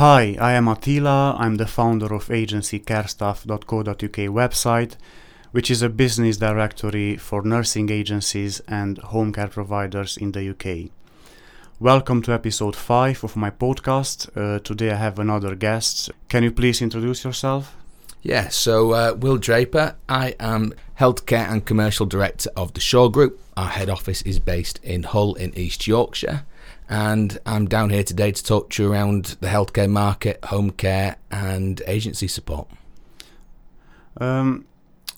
Hi, I am Attila. I'm the founder of agencycarestaff.co.uk website, which is a business directory for nursing agencies and home care providers in the UK. Welcome to episode 5 of my podcast. Uh, today I have another guest. Can you please introduce yourself? Yeah, so uh, Will Draper. I am Healthcare and Commercial Director of the Shaw Group. Our head office is based in Hull in East Yorkshire. And I'm down here today to talk to you around the healthcare market, home care, and agency support. Um,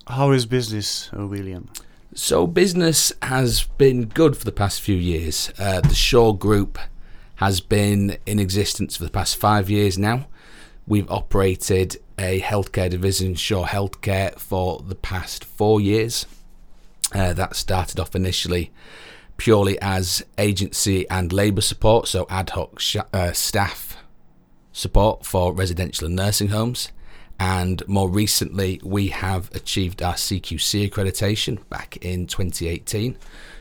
how is business, uh, William? So, business has been good for the past few years. Uh, the Shaw Group has been in existence for the past five years now. We've operated a healthcare division, Shaw Healthcare, for the past four years. Uh, that started off initially purely as agency and labour support, so ad hoc sh- uh, staff support for residential and nursing homes. And more recently, we have achieved our CQC accreditation back in 2018.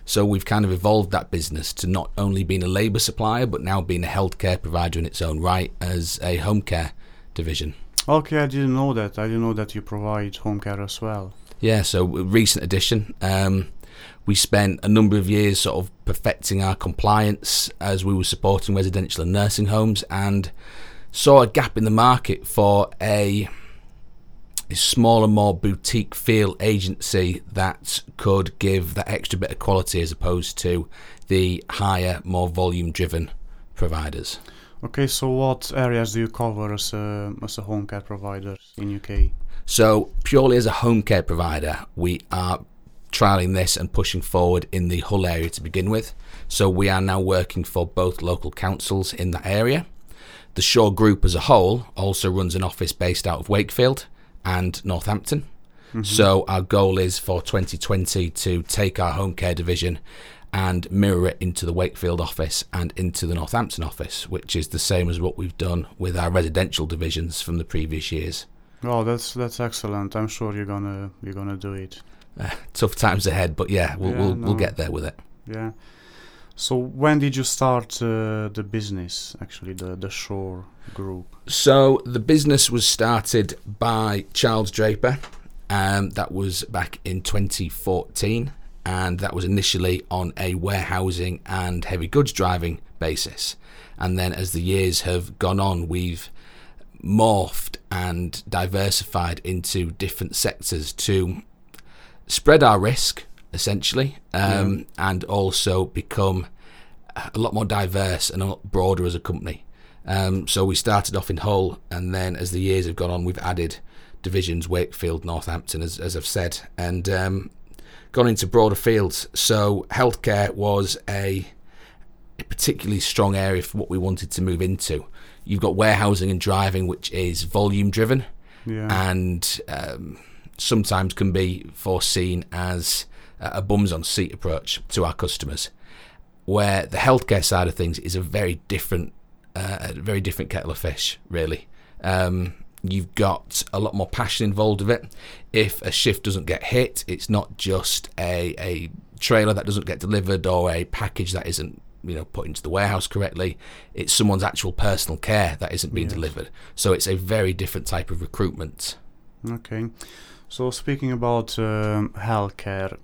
So we've kind of evolved that business to not only being a labour supplier, but now being a healthcare provider in its own right as a home care division. Okay, I didn't know that. I didn't know that you provide home care as well. Yeah, so recent addition. Um, we spent a number of years sort of perfecting our compliance as we were supporting residential and nursing homes and saw a gap in the market for a, a smaller, more boutique feel agency that could give that extra bit of quality as opposed to the higher, more volume driven providers. Okay, so what areas do you cover as a, as a home care provider in UK? So, purely as a home care provider, we are trialing this and pushing forward in the Hull area to begin with. So, we are now working for both local councils in that area. The Shaw Group as a whole also runs an office based out of Wakefield and Northampton. Mm-hmm. So, our goal is for 2020 to take our home care division and mirror it into the Wakefield office and into the Northampton office, which is the same as what we've done with our residential divisions from the previous years. Oh, that's that's excellent. I'm sure you're gonna you're gonna do it. Uh, tough times ahead, but yeah, we'll Yeah, we'll, no. we'll get there with it. Yeah. So when did you start uh, the business? Actually, the the Shaw Group. So the business was started by Charles Draper. Um, that was back in 2014, and that was initially on a warehousing and heavy goods driving basis. And then as the years have gone on, we've morphed and diversified into different sectors to spread our risk, essentially, um, and also become a lot more diverse and a lot broader as a company. Um, so we started off in Hull, and then as the years have gone on, we've added divisions Wakefield, Northampton, as, as I've said, and um, gone into broader fields. So healthcare was a, a particularly strong area for what we wanted to move into. You've got warehousing and driving, which is volume driven Yeah. and um, sometimes can be foreseen as a bums on seat approach to our customers. Where the healthcare side of things is a very different, uh, a very different kettle of fish, really. Um, you've got a lot more passion involved with it. If a shift doesn't get hit, it's not just a, a trailer that doesn't get delivered or a package that isn't you know put into the warehouse correctly. It's someone's actual personal care that isn't being Yes. delivered. So it's a very different type of recruitment. Okay. So speaking about um, healthcare,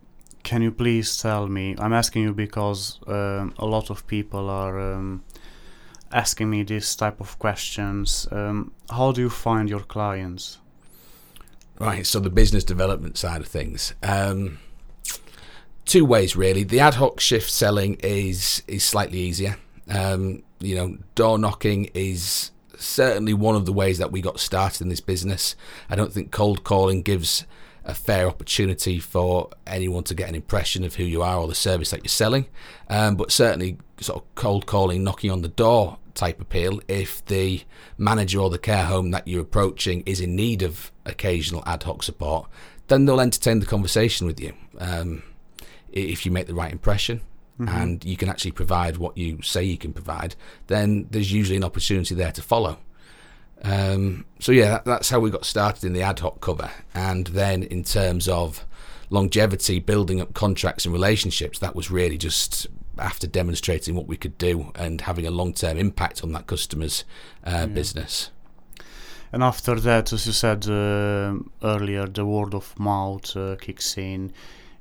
can you please tell me? I'm asking you because um, a lot of people are um, asking me this type of questions. Um, how do you find your clients? Right, so the business development side of things. Um, two ways really. The ad hoc shift selling is is slightly easier. Um, you know, door knocking is certainly one of the ways that we got started in this business. I don't think cold calling gives a fair opportunity for anyone to get an impression of who you are or the service that you're selling. Um, but certainly, sort of cold calling, knocking on the door type appeal. If the manager or the care home that you're approaching is in need of occasional ad hoc support, then they'll entertain the conversation with you. Um, if you make the right impression and you can actually provide what you say you can provide, then there's usually an opportunity there to follow. Um, so yeah, that, that's how we got started in the ad hoc cover, and then in terms of longevity, building up contracts and relationships, that was really just after demonstrating what we could do and having a long term impact on that customer's uh, Yeah. business. And after that, as you said uh, earlier, the word of mouth uh, kicks in.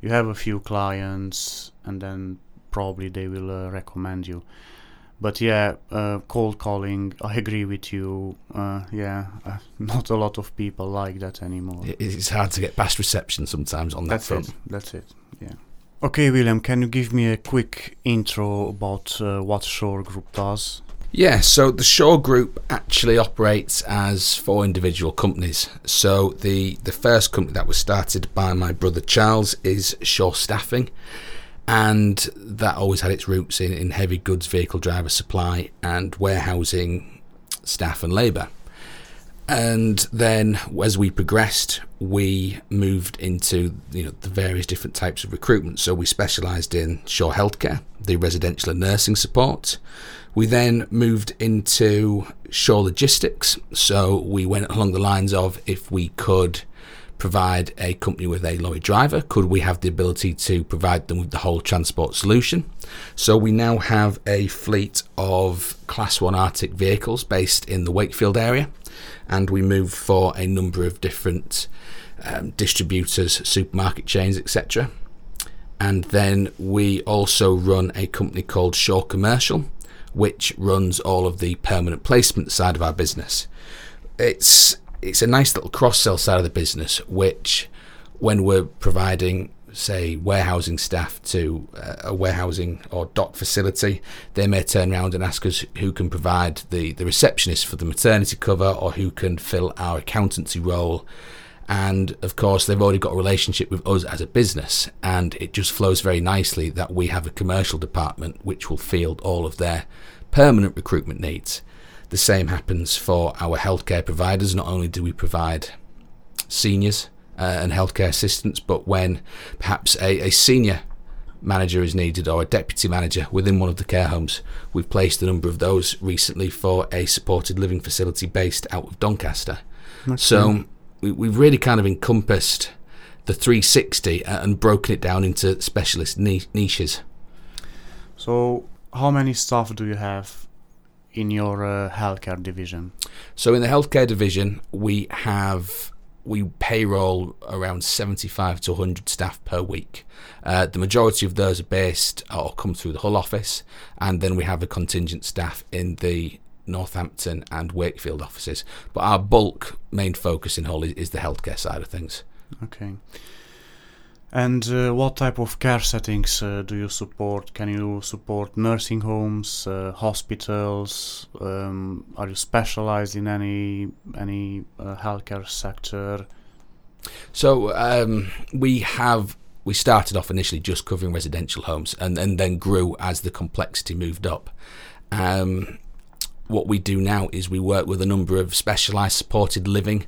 You have a few clients, and then probably they will uh, recommend you. But yeah, uh, cold calling. I agree with you. Uh, yeah, uh, not a lot of people like that anymore. It's hard to get past reception sometimes on that That's front. it. That's it. Yeah. Okay, William, can you give me a quick intro about uh, what Shaw Group does? Yeah, so the Shaw Group actually operates as four individual companies. So the the first company that was started by my brother Charles is Shaw Staffing, and that always had its roots in, in heavy goods vehicle driver supply and warehousing staff and labour. And then as we progressed, we moved into you know the various different types of recruitment. So we specialised in Shaw Healthcare, the residential and nursing support. We then moved into Shaw Logistics. So we went along the lines of if we could provide a company with a lorry driver, could we have the ability to provide them with the whole transport solution? So we now have a fleet of Class 1 artic vehicles based in the Wakefield area, and we move for a number of different um, distributors, supermarket chains, etc. And then we also run a company called Shaw Commercial, which runs all of the permanent placement side of our business. It's it's a nice little cross sell side of the business, which when we're providing say warehousing staff to uh, a warehousing or dock facility, they may turn around and ask us who can provide the, the receptionist for the maternity cover or who can fill our accountancy role. And of course, they've already got a relationship with us as a business, and it just flows very nicely that we have a commercial department which will field all of their permanent recruitment needs. The same happens for our healthcare providers. Not only do we provide seniors uh, and healthcare assistants, but when perhaps a, a senior manager is needed or a deputy manager within one of the care homes, we've placed a number of those recently for a supported living facility based out of Doncaster. So we, we've really kind of encompassed the 360 and broken it down into specialist ni- niches. So, how many staff do you have in your uh, healthcare division? So in the healthcare division, we have we payroll around 75 to 100 staff per week. Uh, the majority of those are based or come through the Hull office, and then we have a contingent staff in the Northampton and Wakefield offices. But our bulk main focus in Hull is, is the healthcare side of things. Okay. And uh, what type of care settings uh, do you support? Can you support nursing homes, uh, hospitals? Um, are you specialized in any any uh, healthcare sector? So um, we have we started off initially just covering residential homes, and, and then grew as the complexity moved up. Um, what we do now is we work with a number of specialised supported living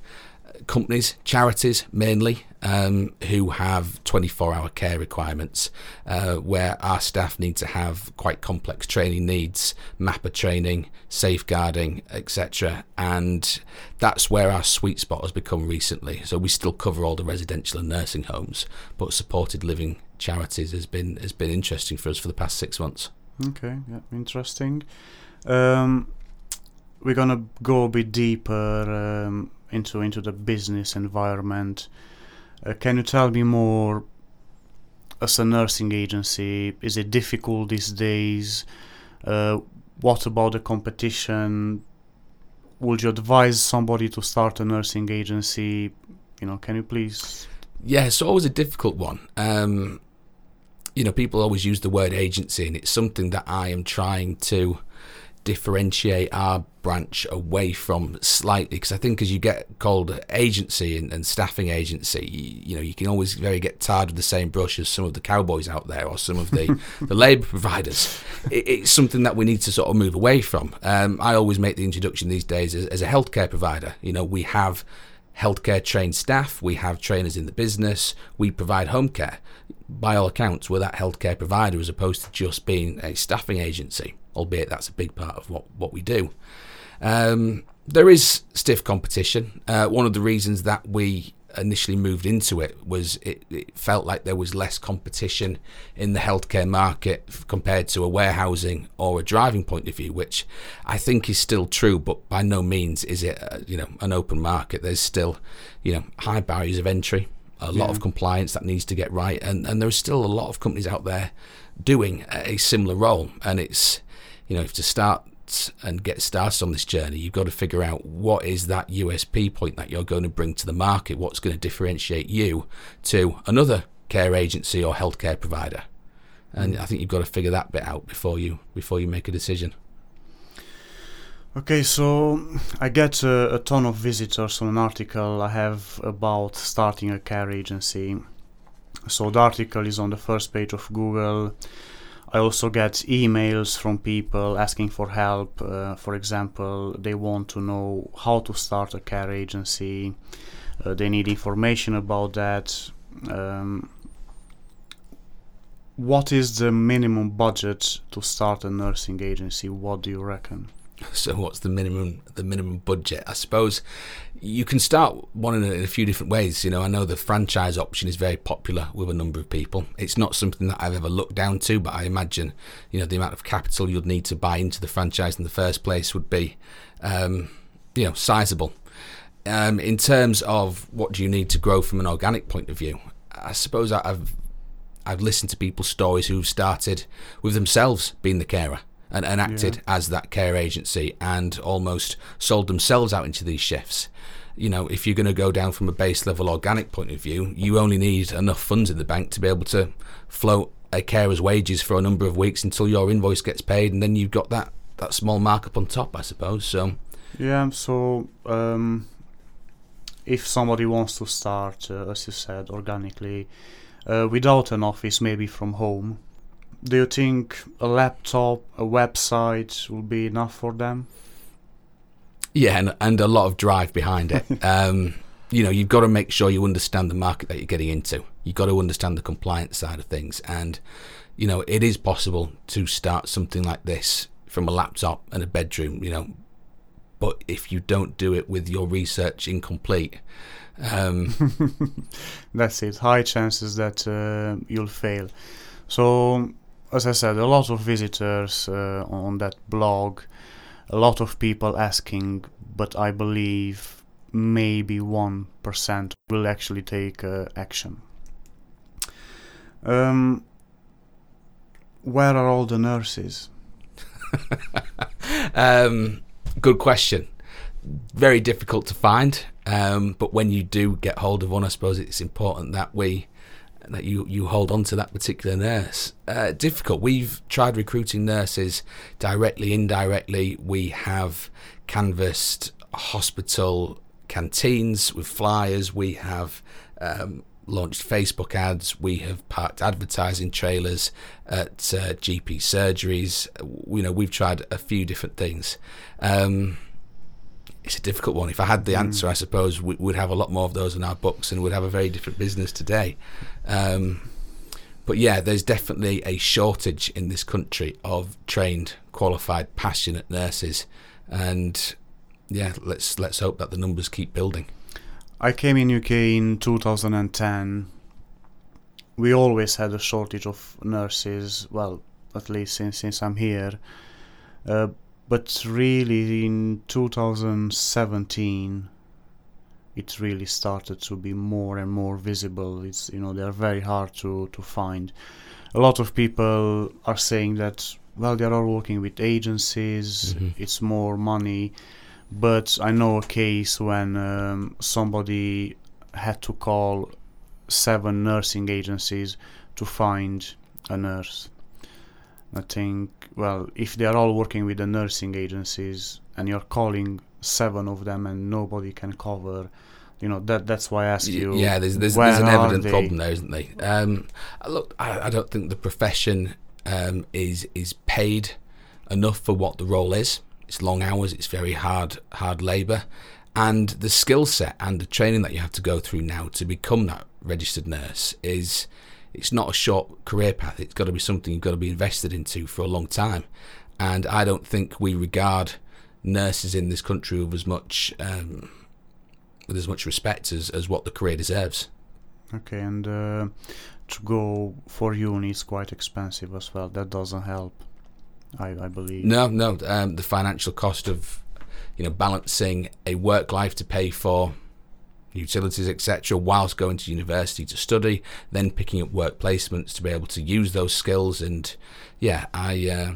companies, charities mainly, um, who have 24 hour care requirements, uh, where our staff need to have quite complex training needs, MAPA training, safeguarding, etc. And that's where our sweet spot has become recently. So we still cover all the residential and nursing homes, but supported living charities has been has been interesting for us for the past six months. Okay, yeah, interesting. Um, we're gonna go a bit deeper um, into into the business environment. Uh, can you tell me more? As a nursing agency, is it difficult these days? Uh, what about the competition? Would you advise somebody to start a nursing agency? You know, can you please? Yeah, it's always a difficult one. Um, you know, people always use the word agency, and it's something that I am trying to differentiate our branch away from slightly because I think as you get called agency and, and staffing agency, you, you know, you can always very get tired of the same brush as some of the cowboys out there or some of the, the labour providers. It, it's something that we need to sort of move away from. Um, I always make the introduction these days as, as a healthcare provider. You know, we have healthcare trained staff, we have trainers in the business, we provide home care. By all accounts, we're that healthcare provider as opposed to just being a staffing agency, albeit that's a big part of what, what we do. Um, there is stiff competition. Uh, one of the reasons that we initially moved into it was it, it felt like there was less competition in the healthcare market compared to a warehousing or a driving point of view, which I think is still true, but by no means is it uh, you know an open market. There's still you know high barriers of entry, a lot Yeah. of compliance that needs to get right, and and there's still a lot of companies out there doing a similar role, and it's you know if to start and get started on this journey, you've got to figure out what is that USP point that you're going to bring to the market, what's going to differentiate you to another care agency or healthcare provider. And I think you've got to figure that bit out before you before you make a decision. Okay, so I get a, a ton of visitors on an article I have about starting a care agency. So the article is on the first page of Google. I also get emails from people asking for help. Uh, for example, they want to know how to start a care agency. Uh, they need information about that. Um, what is the minimum budget to start a nursing agency? What do you reckon? So what's the minimum the minimum budget? I suppose you can start one in a, in a few different ways. You know, I know the franchise option is very popular with a number of people. It's not something that I've ever looked down to, but I imagine you know the amount of capital you'd need to buy into the franchise in the first place would be um, you know sizable. Um, in terms of what do you need to grow from an organic point of view, I suppose I've I've listened to people's stories who've started with themselves being the carer and, and acted as that care agency and almost sold themselves out into these shifts. You know, if you're going to go down from a base level organic point of view, you only need enough funds in the bank to be able to float a carer's wages for a number of weeks until your invoice gets paid, and then you've got that, that small markup on top, I suppose. So, Yeah, so um, if somebody wants to start, uh, as you said, organically, uh, without an office, maybe from home, do you think a laptop, a website will be enough for them? Yeah, and, and a lot of drive behind it. um, you know, you've got to make sure you understand the market that you're getting into. You've got to understand the compliance side of things. And, you know, it is possible to start something like this from a laptop and a bedroom, you know. But if you don't do it with your research incomplete, um, That's it. High chances that uh, you'll fail. So, as I said, a lot of visitors uh, on that blog, a lot of people asking, but I believe maybe 1% will actually take uh, action. Um, where are all the nurses? Um, good question. Very difficult to find, um, but when you do get hold of one, I suppose it's important that we that you you hold on to that particular nurse. Uh, difficult. We've tried recruiting nurses directly, indirectly. We have canvassed hospital canteens with flyers. We have um, launched Facebook ads. We have parked advertising trailers at uh, GP surgeries. You know, we've tried a few different things. Um, it's a difficult one. If I had the answer, I suppose we would have a lot more of those in our books and we'd have a very different business today. Um, but yeah, there's definitely a shortage in this country of trained, qualified, passionate nurses, and yeah, let's let's hope that the numbers keep building. I came in UK in 2010. We always had a shortage of nurses. Well, at least since since I'm here. Uh, but really, in 2017, it really started to be more and more visible. It's you know they're very hard to to find. A lot of people are saying that well they are all working with agencies. Mhm. It's more money but I know a case when um, somebody had to call seven nursing agencies to find a nurse. I think, well, if they are all working with the nursing agencies and you're calling seven of them and nobody can cover, you know, that that's why I ask you. Yeah, there's there's, there's an evident they? problem there, isn't there? Um, look, I, I don't think the profession um, is is paid enough for what the role is. It's long hours. It's very hard hard labour, and the skill set and the training that you have to go through now to become that registered nurse is it's not a short career path. It's got to be something you've got to be invested into for a long time, and I don't think we regard nurses in this country with as much um, with as much respect as, as what the career deserves. Okay, and uh, to go for uni is quite expensive as well. That doesn't help, I, I believe. No, no, um, the financial cost of you know balancing a work life to pay for utilities, etc., whilst going to university to study, then picking up work placements to be able to use those skills. And yeah, I uh,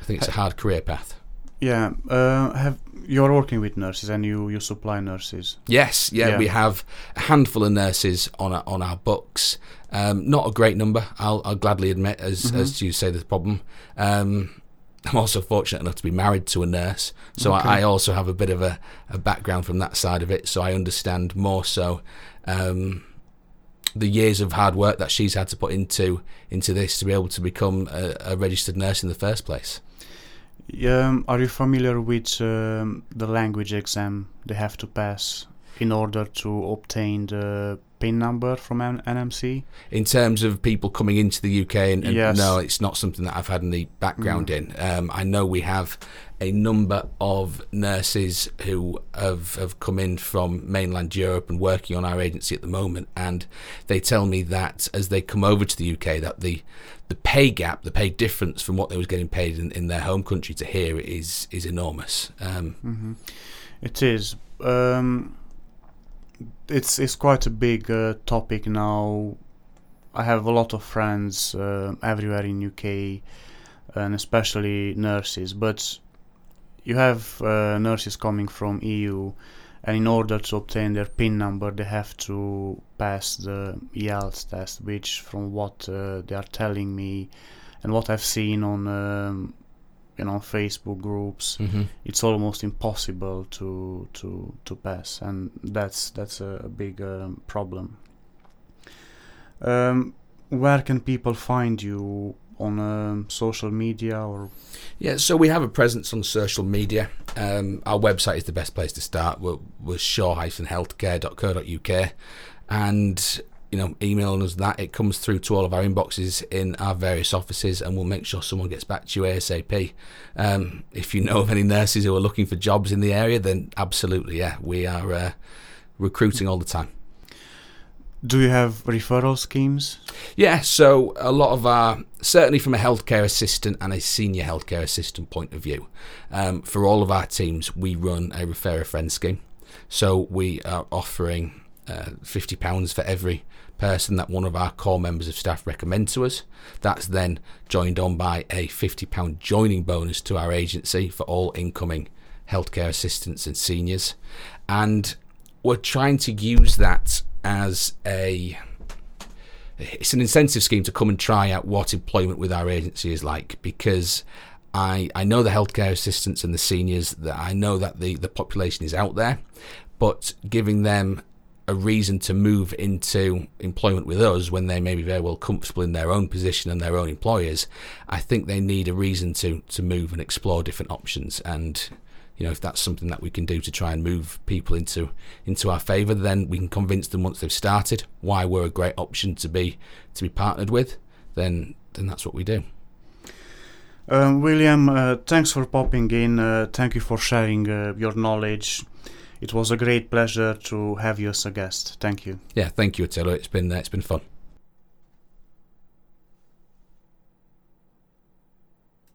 I think it's a hard career path. Yeah, uh, have you're working with nurses and you you supply nurses. Yes, yeah, Yeah. we have a handful of nurses on our, on our books. Um, not a great number, I'll, I'll gladly admit, as as you say, the problem. Um, I'm also fortunate enough to be married to a nurse, so Okay. I, I also have a bit of a, a background from that side of it. So I understand more so um, the years of hard work that she's had to put into into this to be able to become a, a registered nurse in the first place. Um, are you familiar with um, the language exam they have to pass in order to obtain the PIN number from N- NMC? in terms of people coming into the UK, and, and Yes. no, it's not something that I've had any background in. Um, I know we have a number of nurses who have have come in from mainland Europe and working on our agency at the moment, and they tell me that as they come over to the UK, that the the pay gap, the pay difference from what they was getting paid in, in their home country to here is is enormous. Um, It is. Um, it's it's quite a big uh, topic now. I have a lot of friends uh, everywhere in UK, and especially nurses. But you have uh, nurses coming from EU, and in order to obtain their PIN number, they have to pass the IELTS test, which, from what uh, they are telling me, and what I've seen on um, you know Facebook groups, mhm. it's almost impossible to to to pass, and that's that's a, a big um, problem. Um, where can people find you on um, social media or? Yeah, so we have a presence on social media. Um, our website is the best place to start. We're, we're shaw-healthcare.co.uk, and you know, emailing us that it comes through to all of our inboxes in our various offices, and we'll make sure someone gets back to you asap. Um, if you know of any nurses who are looking for jobs in the area, then absolutely, yeah, we are uh, recruiting all the time. Do you have referral schemes? Yeah, so a lot of our, certainly from a healthcare assistant and a senior healthcare assistant point of view, um, for all of our teams, we run a refer a friend scheme. So we are offering uh, £50 for every person that one of our core members of staff recommend to us. That's then joined on by a £50 joining bonus to our agency for all incoming healthcare assistants and seniors. And we're trying to use that as a it's an incentive scheme to come and try out what employment with our agency is like because I I know the healthcare assistants and the seniors that I know that the the population is out there but giving them a reason to move into employment with us when they may be very well comfortable in their own position and their own employers I think they need a reason to to move and explore different options and you know if that's something that we can do to try and move people into into our favor then we can convince them once they've started why we're a great option to be to be partnered with then then that's what we do Um, William, uh, thanks for popping in. Uh, thank you for sharing uh, your knowledge. It was a great pleasure to have you as a guest. Thank you. yeah thank you Attila it's been uh, it's been fun